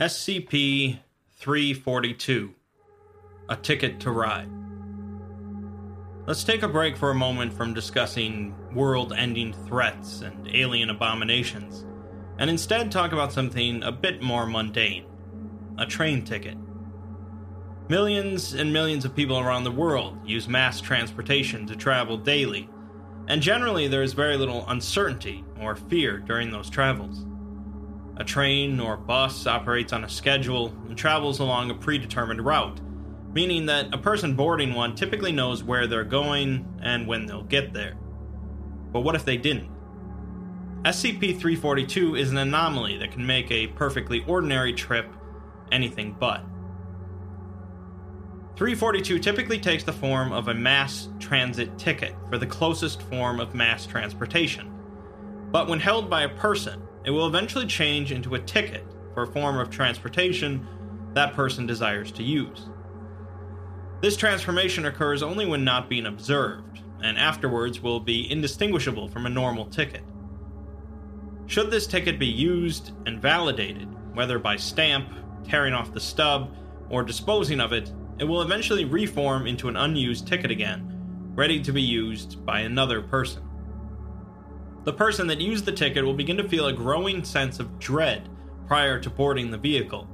SCP 342 A Ticket to Ride. Let's take a break for a moment from discussing world ending threats and alien abominations, and instead talk about something a bit more mundane a train ticket. Millions and millions of people around the world use mass transportation to travel daily, and generally there is very little uncertainty or fear during those travels. A train or bus operates on a schedule and travels along a predetermined route, meaning that a person boarding one typically knows where they're going and when they'll get there. But what if they didn't? SCP 342 is an anomaly that can make a perfectly ordinary trip anything but. 342 typically takes the form of a mass transit ticket for the closest form of mass transportation. But when held by a person, it will eventually change into a ticket for a form of transportation that person desires to use. This transformation occurs only when not being observed, and afterwards will be indistinguishable from a normal ticket. Should this ticket be used and validated, whether by stamp, tearing off the stub, or disposing of it, it will eventually reform into an unused ticket again, ready to be used by another person. The person that used the ticket will begin to feel a growing sense of dread prior to boarding the vehicle,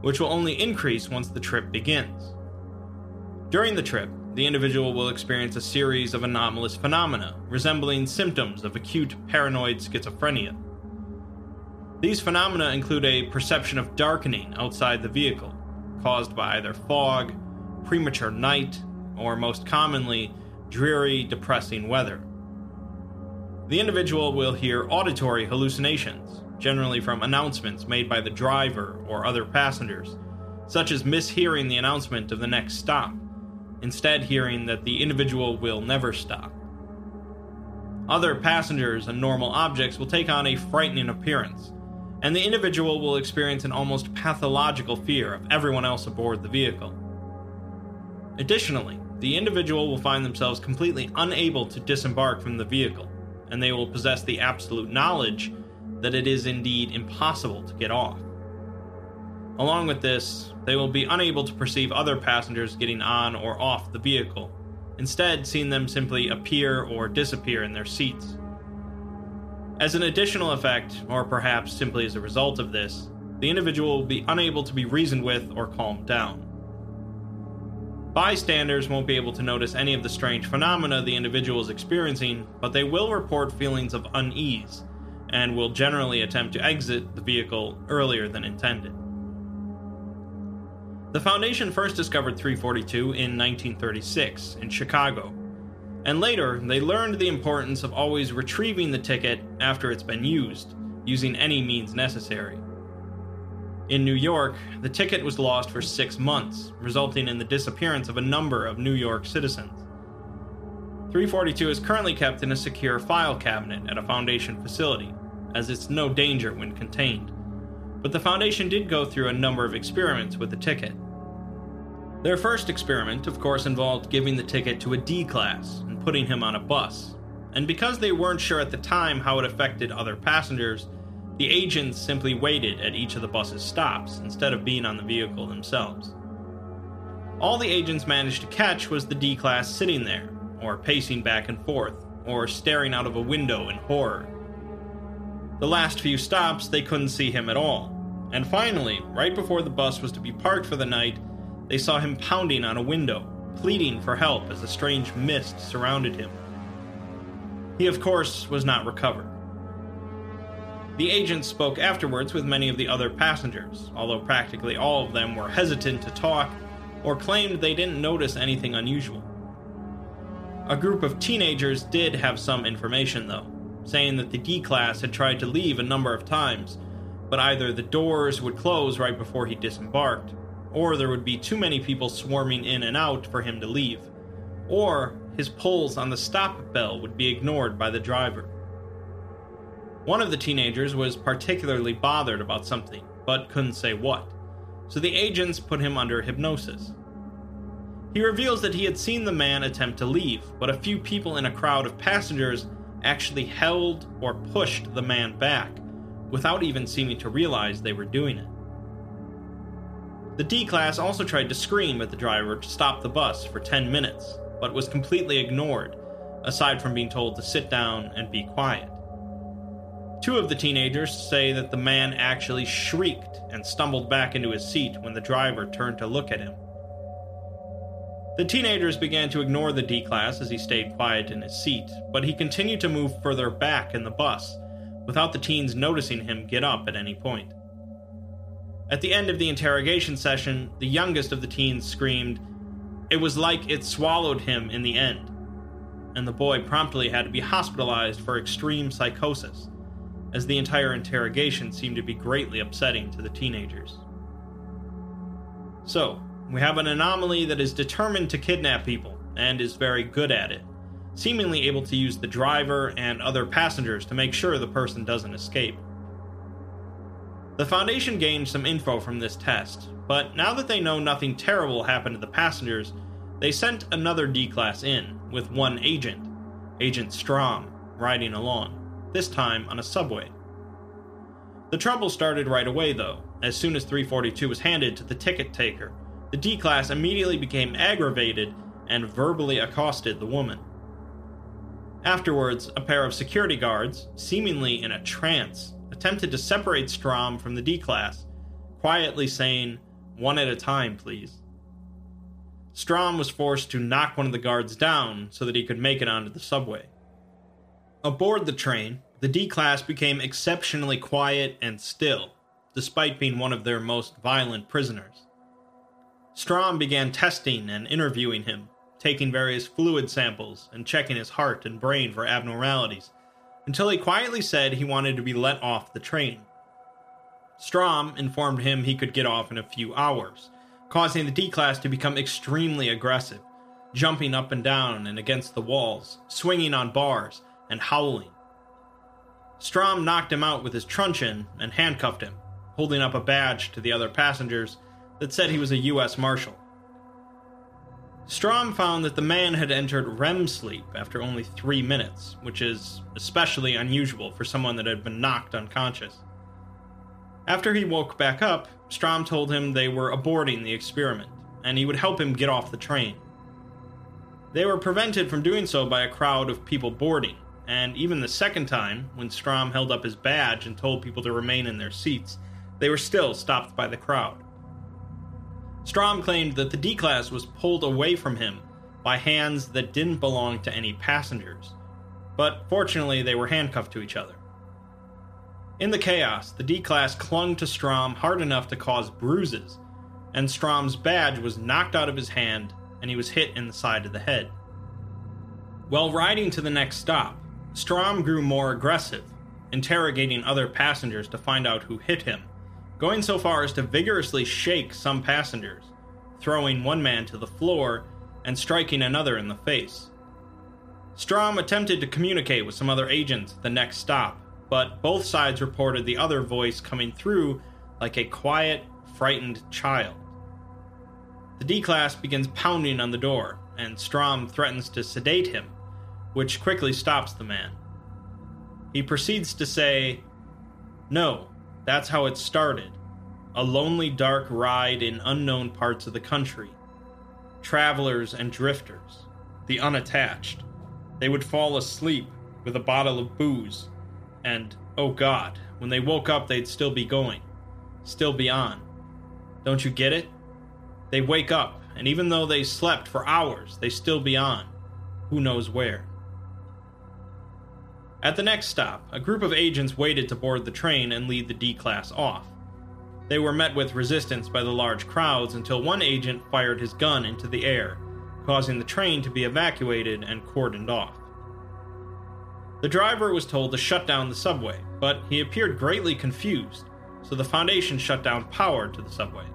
which will only increase once the trip begins. During the trip, the individual will experience a series of anomalous phenomena resembling symptoms of acute paranoid schizophrenia. These phenomena include a perception of darkening outside the vehicle, caused by either fog, premature night, or most commonly, dreary, depressing weather. The individual will hear auditory hallucinations, generally from announcements made by the driver or other passengers, such as mishearing the announcement of the next stop, instead, hearing that the individual will never stop. Other passengers and normal objects will take on a frightening appearance, and the individual will experience an almost pathological fear of everyone else aboard the vehicle. Additionally, the individual will find themselves completely unable to disembark from the vehicle and they will possess the absolute knowledge that it is indeed impossible to get off. Along with this, they will be unable to perceive other passengers getting on or off the vehicle, instead, seeing them simply appear or disappear in their seats. As an additional effect, or perhaps simply as a result of this, the individual will be unable to be reasoned with or calmed down. Bystanders won't be able to notice any of the strange phenomena the individual is experiencing, but they will report feelings of unease and will generally attempt to exit the vehicle earlier than intended. The Foundation first discovered 342 in 1936 in Chicago, and later they learned the importance of always retrieving the ticket after it's been used, using any means necessary. In New York, the ticket was lost for six months, resulting in the disappearance of a number of New York citizens. 342 is currently kept in a secure file cabinet at a Foundation facility, as it's no danger when contained. But the Foundation did go through a number of experiments with the ticket. Their first experiment, of course, involved giving the ticket to a D class and putting him on a bus. And because they weren't sure at the time how it affected other passengers, the agents simply waited at each of the bus's stops instead of being on the vehicle themselves. All the agents managed to catch was the D class sitting there, or pacing back and forth, or staring out of a window in horror. The last few stops, they couldn't see him at all, and finally, right before the bus was to be parked for the night, they saw him pounding on a window, pleading for help as a strange mist surrounded him. He, of course, was not recovered. The agents spoke afterwards with many of the other passengers, although practically all of them were hesitant to talk or claimed they didn't notice anything unusual. A group of teenagers did have some information, though, saying that the D class had tried to leave a number of times, but either the doors would close right before he disembarked, or there would be too many people swarming in and out for him to leave, or his pulls on the stop bell would be ignored by the driver. One of the teenagers was particularly bothered about something, but couldn't say what, so the agents put him under hypnosis. He reveals that he had seen the man attempt to leave, but a few people in a crowd of passengers actually held or pushed the man back, without even seeming to realize they were doing it. The D class also tried to scream at the driver to stop the bus for 10 minutes, but was completely ignored, aside from being told to sit down and be quiet. Two of the teenagers say that the man actually shrieked and stumbled back into his seat when the driver turned to look at him. The teenagers began to ignore the D class as he stayed quiet in his seat, but he continued to move further back in the bus, without the teens noticing him get up at any point. At the end of the interrogation session, the youngest of the teens screamed, It was like it swallowed him in the end, and the boy promptly had to be hospitalized for extreme psychosis as the entire interrogation seemed to be greatly upsetting to the teenagers. So, we have an anomaly that is determined to kidnap people, and is very good at it, seemingly able to use the driver and other passengers to make sure the person doesn't escape. The Foundation gained some info from this test, but now that they know nothing terrible happened to the passengers, they sent another D class in, with one agent, Agent Strom, riding along this time on a subway. The trouble started right away, though. As soon as 342 was handed to the ticket taker, the D class immediately became aggravated and verbally accosted the woman. Afterwards, a pair of security guards, seemingly in a trance, attempted to separate Strom from the D class, quietly saying, One at a time, please. Strom was forced to knock one of the guards down so that he could make it onto the subway. Aboard the train, the D class became exceptionally quiet and still, despite being one of their most violent prisoners. Strom began testing and interviewing him, taking various fluid samples and checking his heart and brain for abnormalities, until he quietly said he wanted to be let off the train. Strom informed him he could get off in a few hours, causing the D class to become extremely aggressive, jumping up and down and against the walls, swinging on bars, and howling. Strom knocked him out with his truncheon and handcuffed him, holding up a badge to the other passengers that said he was a U.S. Marshal. Strom found that the man had entered REM sleep after only three minutes, which is especially unusual for someone that had been knocked unconscious. After he woke back up, Strom told him they were aborting the experiment, and he would help him get off the train. They were prevented from doing so by a crowd of people boarding, and even the second time, when Strom held up his badge and told people to remain in their seats, they were still stopped by the crowd. Strom claimed that the D Class was pulled away from him by hands that didn't belong to any passengers, but fortunately they were handcuffed to each other. In the chaos, the D Class clung to Strom hard enough to cause bruises, and Strom's badge was knocked out of his hand and he was hit in the side of the head. While riding to the next stop, Strom grew more aggressive, interrogating other passengers to find out who hit him, going so far as to vigorously shake some passengers, throwing one man to the floor and striking another in the face. Strom attempted to communicate with some other agents at the next stop, but both sides reported the other voice coming through like a quiet, frightened child. The D class begins pounding on the door, and Strom threatens to sedate him, which quickly stops the man. He proceeds to say, No, that's how it started. A lonely, dark ride in unknown parts of the country. Travelers and drifters, the unattached. They would fall asleep with a bottle of booze, and, oh God, when they woke up, they'd still be going, still be on. Don't you get it? They wake up, and even though they slept for hours, they still be on. Who knows where? At the next stop, a group of agents waited to board the train and lead the D class off. They were met with resistance by the large crowds until one agent fired his gun into the air, causing the train to be evacuated and cordoned off. The driver was told to shut down the subway, but he appeared greatly confused, so the Foundation shut down power to the subway.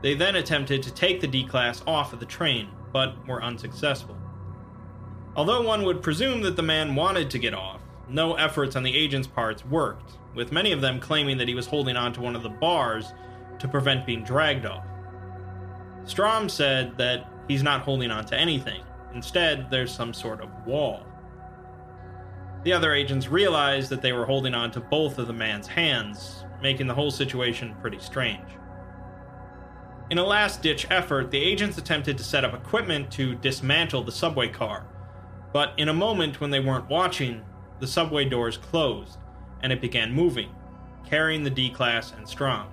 They then attempted to take the D class off of the train, but were unsuccessful. Although one would presume that the man wanted to get off, no efforts on the agent's parts worked, with many of them claiming that he was holding on to one of the bars to prevent being dragged off. Strom said that he's not holding on to anything, instead, there's some sort of wall. The other agents realized that they were holding on to both of the man's hands, making the whole situation pretty strange. In a last ditch effort, the agents attempted to set up equipment to dismantle the subway car. But in a moment when they weren't watching, the subway doors closed, and it began moving, carrying the D Class and Strom.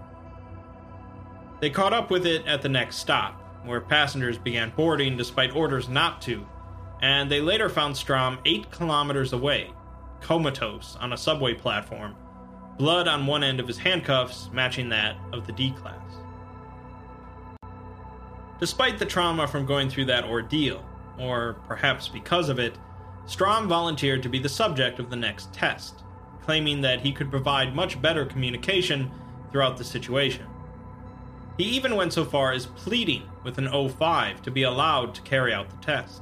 They caught up with it at the next stop, where passengers began boarding despite orders not to, and they later found Strom 8 kilometers away, comatose on a subway platform, blood on one end of his handcuffs matching that of the D Class. Despite the trauma from going through that ordeal, or perhaps because of it, Strom volunteered to be the subject of the next test, claiming that he could provide much better communication throughout the situation. He even went so far as pleading with an O5 to be allowed to carry out the test.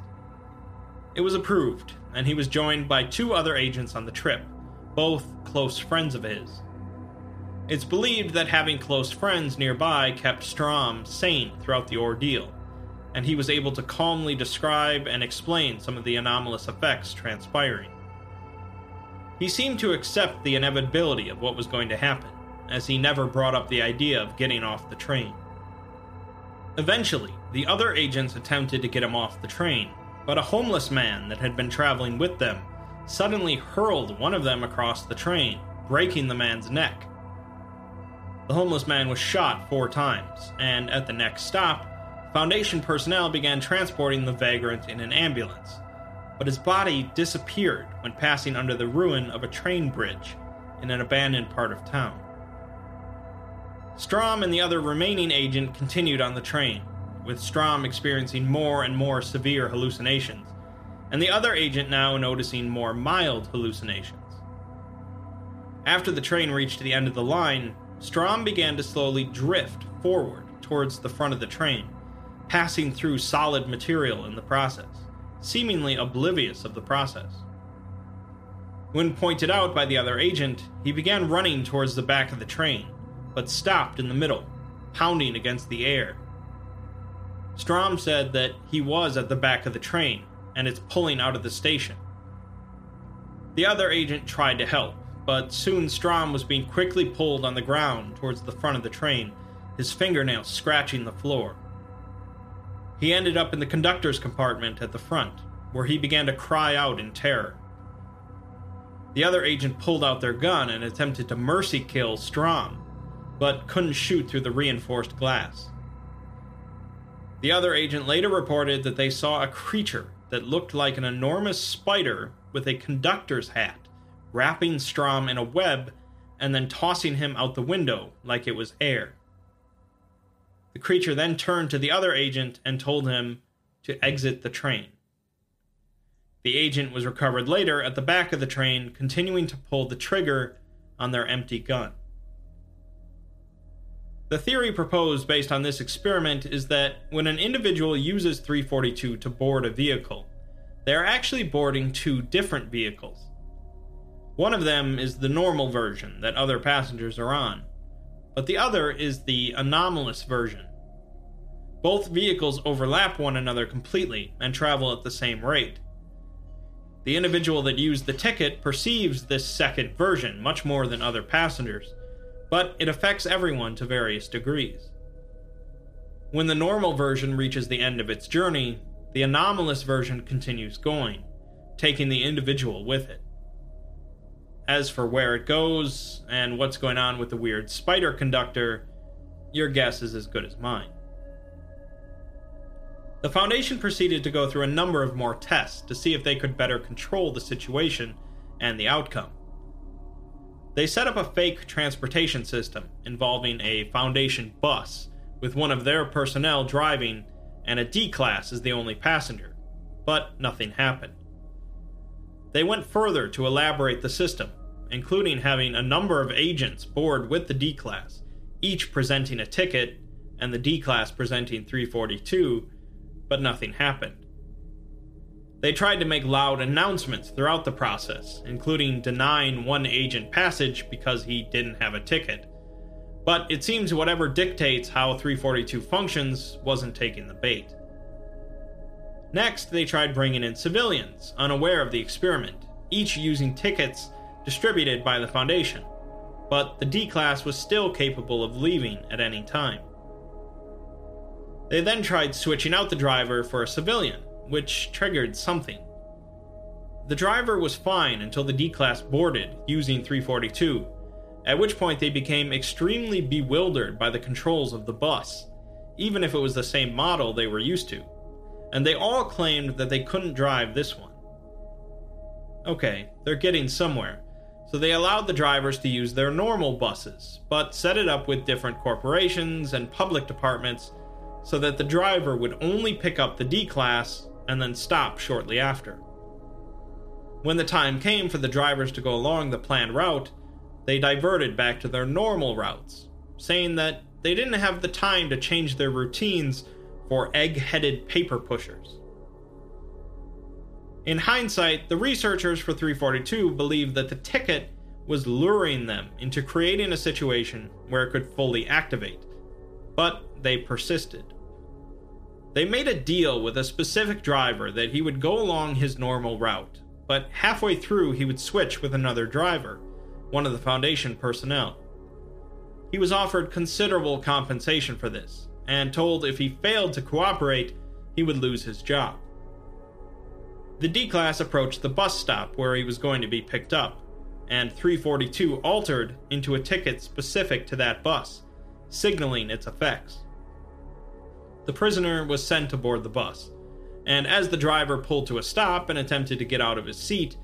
It was approved, and he was joined by two other agents on the trip, both close friends of his. It's believed that having close friends nearby kept Strom sane throughout the ordeal, and he was able to calmly describe and explain some of the anomalous effects transpiring. He seemed to accept the inevitability of what was going to happen, as he never brought up the idea of getting off the train. Eventually, the other agents attempted to get him off the train, but a homeless man that had been traveling with them suddenly hurled one of them across the train, breaking the man's neck. The homeless man was shot four times, and at the next stop, Foundation personnel began transporting the vagrant in an ambulance, but his body disappeared when passing under the ruin of a train bridge in an abandoned part of town. Strom and the other remaining agent continued on the train, with Strom experiencing more and more severe hallucinations, and the other agent now noticing more mild hallucinations. After the train reached the end of the line, Strom began to slowly drift forward towards the front of the train, passing through solid material in the process, seemingly oblivious of the process. When pointed out by the other agent, he began running towards the back of the train, but stopped in the middle, pounding against the air. Strom said that he was at the back of the train, and it's pulling out of the station. The other agent tried to help, but soon Strom was being quickly pulled on the ground towards the front of the train, his fingernails scratching the floor. He ended up in the conductor's compartment at the front, where he began to cry out in terror. The other agent pulled out their gun and attempted to mercy kill Strom, but couldn't shoot through the reinforced glass. The other agent later reported that they saw a creature that looked like an enormous spider with a conductor's hat, wrapping Strom in a web and then tossing him out the window like it was air. The creature then turned to the other agent and told him to exit the train. The agent was recovered later at the back of the train, continuing to pull the trigger on their empty gun. The theory proposed based on this experiment is that when an individual uses 342 to board a vehicle, they are actually boarding two different vehicles. One of them is the normal version that other passengers are on, but the other is the anomalous version. Both vehicles overlap one another completely and travel at the same rate. The individual that used the ticket perceives this second version much more than other passengers, but it affects everyone to various degrees. When the normal version reaches the end of its journey, the anomalous version continues going, taking the individual with it. As for where it goes and what's going on with the weird spider conductor, your guess is as good as mine. The Foundation proceeded to go through a number of more tests to see if they could better control the situation and the outcome. They set up a fake transportation system involving a Foundation bus with one of their personnel driving and a D class as the only passenger, but nothing happened. They went further to elaborate the system, including having a number of agents board with the D class, each presenting a ticket, and the D class presenting 342, but nothing happened. They tried to make loud announcements throughout the process, including denying one agent passage because he didn't have a ticket. But it seems whatever dictates how 342 functions wasn't taking the bait. Next, they tried bringing in civilians, unaware of the experiment, each using tickets distributed by the Foundation, but the D class was still capable of leaving at any time. They then tried switching out the driver for a civilian, which triggered something. The driver was fine until the D Class boarded using 342, at which point they became extremely bewildered by the controls of the bus, even if it was the same model they were used to, and they all claimed that they couldn't drive this one. Okay, they're getting somewhere, so they allowed the drivers to use their normal buses, but set it up with different corporations and public departments so that the driver would only pick up the D class and then stop shortly after. When the time came for the drivers to go along the planned route, they diverted back to their normal routes, saying that they didn't have the time to change their routines for egg headed paper pushers. In hindsight, the researchers for 342 believed that the ticket was luring them into creating a situation where it could fully activate, but they persisted. They made a deal with a specific driver that he would go along his normal route, but halfway through he would switch with another driver, one of the Foundation personnel. He was offered considerable compensation for this, and told if he failed to cooperate, he would lose his job. The D Class approached the bus stop where he was going to be picked up, and 342 altered into a ticket specific to that bus, signaling its effects. The prisoner was sent aboard the bus, and as the driver pulled to a stop and attempted to get out of his seat,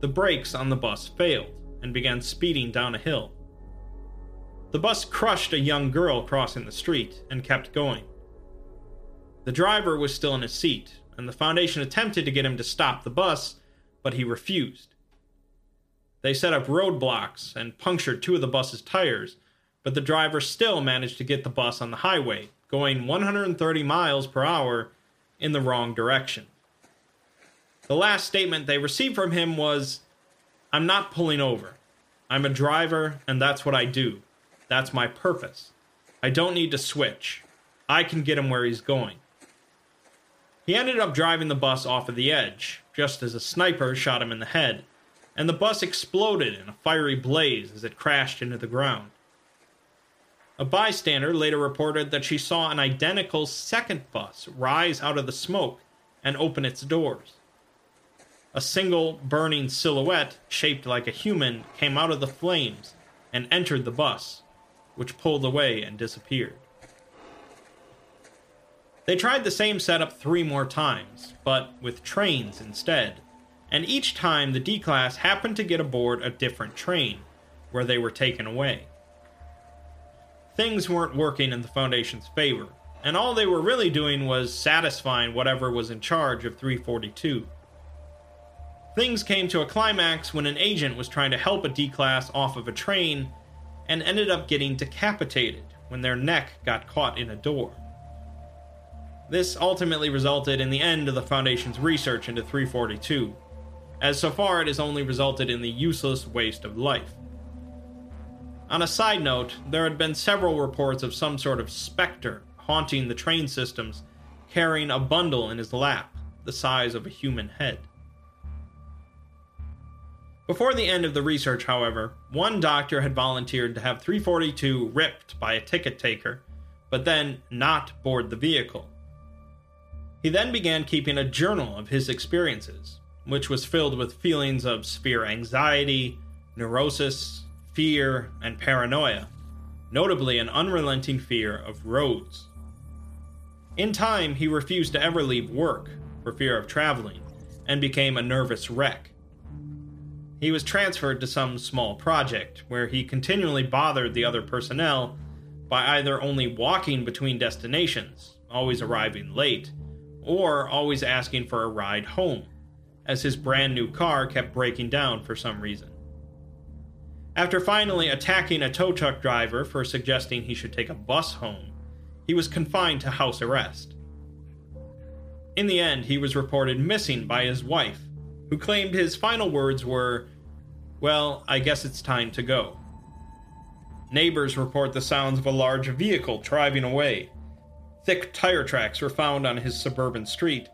the brakes on the bus failed and began speeding down a hill. The bus crushed a young girl crossing the street and kept going. The driver was still in his seat, and the Foundation attempted to get him to stop the bus, but he refused. They set up roadblocks and punctured two of the bus's tires, but the driver still managed to get the bus on the highway, going 130 miles per hour in the wrong direction. The last statement they received from him was I'm not pulling over. I'm a driver, and that's what I do. That's my purpose. I don't need to switch. I can get him where he's going. He ended up driving the bus off of the edge, just as a sniper shot him in the head, and the bus exploded in a fiery blaze as it crashed into the ground. A bystander later reported that she saw an identical second bus rise out of the smoke and open its doors. A single burning silhouette, shaped like a human, came out of the flames and entered the bus, which pulled away and disappeared. They tried the same setup three more times, but with trains instead, and each time the D Class happened to get aboard a different train, where they were taken away. Things weren't working in the Foundation's favor, and all they were really doing was satisfying whatever was in charge of 342. Things came to a climax when an agent was trying to help a D Class off of a train and ended up getting decapitated when their neck got caught in a door. This ultimately resulted in the end of the Foundation's research into 342, as so far it has only resulted in the useless waste of life. On a side note, there had been several reports of some sort of specter haunting the train systems, carrying a bundle in his lap, the size of a human head. Before the end of the research, however, one doctor had volunteered to have 342 ripped by a ticket taker, but then not board the vehicle. He then began keeping a journal of his experiences, which was filled with feelings of severe anxiety, neurosis, fear, and paranoia, notably an unrelenting fear of roads. In time, he refused to ever leave work for fear of traveling and became a nervous wreck. He was transferred to some small project where he continually bothered the other personnel by either only walking between destinations, always arriving late, or always asking for a ride home, as his brand new car kept breaking down for some reason. After finally attacking a tow truck driver for suggesting he should take a bus home, he was confined to house arrest. In the end, he was reported missing by his wife, who claimed his final words were, Well, I guess it's time to go. Neighbors report the sounds of a large vehicle driving away, Thick tire tracks were found on his suburban street,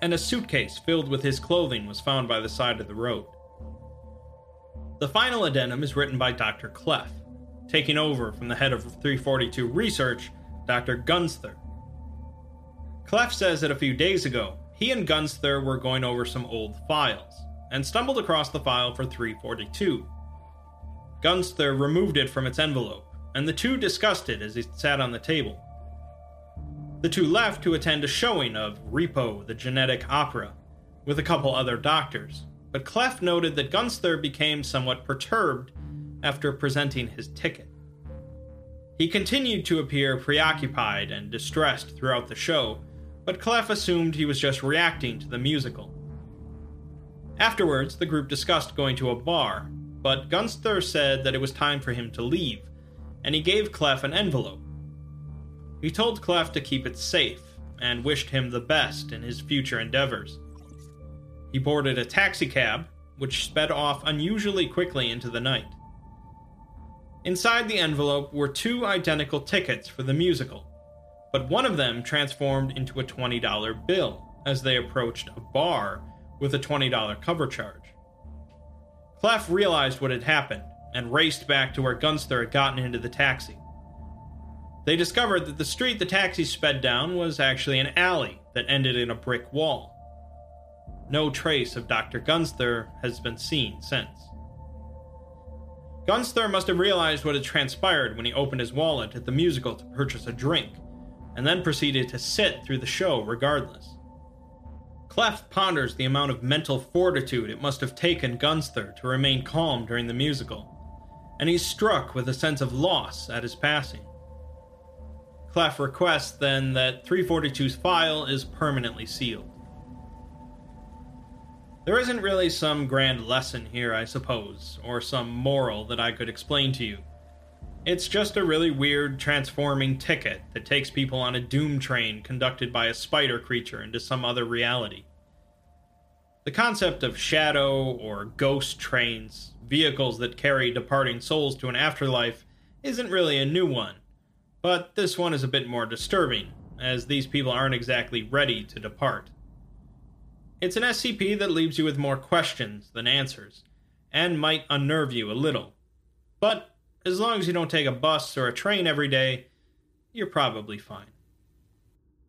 and a suitcase filled with his clothing was found by the side of the road. The final addendum is written by Dr. Clef, taking over from the head of 342 Research, Dr. Gunsther, Clef says that a few days ago, he and Gunsther were going over some old files, and stumbled across the file for 342. Gunsther removed it from its envelope, and the two discussed it as he sat on the table. The two left to attend a showing of Repo, the Genetic Opera, with a couple other doctors, but Clef noted that Gunsther became somewhat perturbed after presenting his ticket. He continued to appear preoccupied and distressed throughout the show, but Clef assumed he was just reacting to the musical. Afterwards, the group discussed going to a bar, but Gunsther said that it was time for him to leave, and he gave Clef an envelope. He told Clef to keep it safe and wished him the best in his future endeavors. He boarded a taxicab, which sped off unusually quickly into the night. Inside the envelope were two identical tickets for the musical, but one of them transformed into a $20 bill as they approached a bar with a $20 cover charge. Clef realized what had happened and raced back to where Gunsther had gotten into the taxi. They discovered that the street the taxi sped down was actually an alley that ended in a brick wall. No trace of Dr. Gunsther has been seen since. Gunsther must have realized what had transpired when he opened his wallet at the musical to purchase a drink, and then proceeded to sit through the show regardless. Clef ponders the amount of mental fortitude it must have taken Gunsther to remain calm during the musical, and he's struck with a sense of loss at his passing. Clef requests then that 342's file is permanently sealed. There isn't really some grand lesson here, I suppose, or some moral that I could explain to you. It's just a really weird transforming ticket that takes people on a doom train conducted by a spider creature into some other reality. The concept of shadow or ghost trains, vehicles that carry departing souls to an afterlife, isn't really a new one, but this one is a bit more disturbing, as these people aren't exactly ready to depart. It's an SCP that leaves you with more questions than answers, and might unnerve you a little. But as long as you don't take a bus or a train every day, you're probably fine.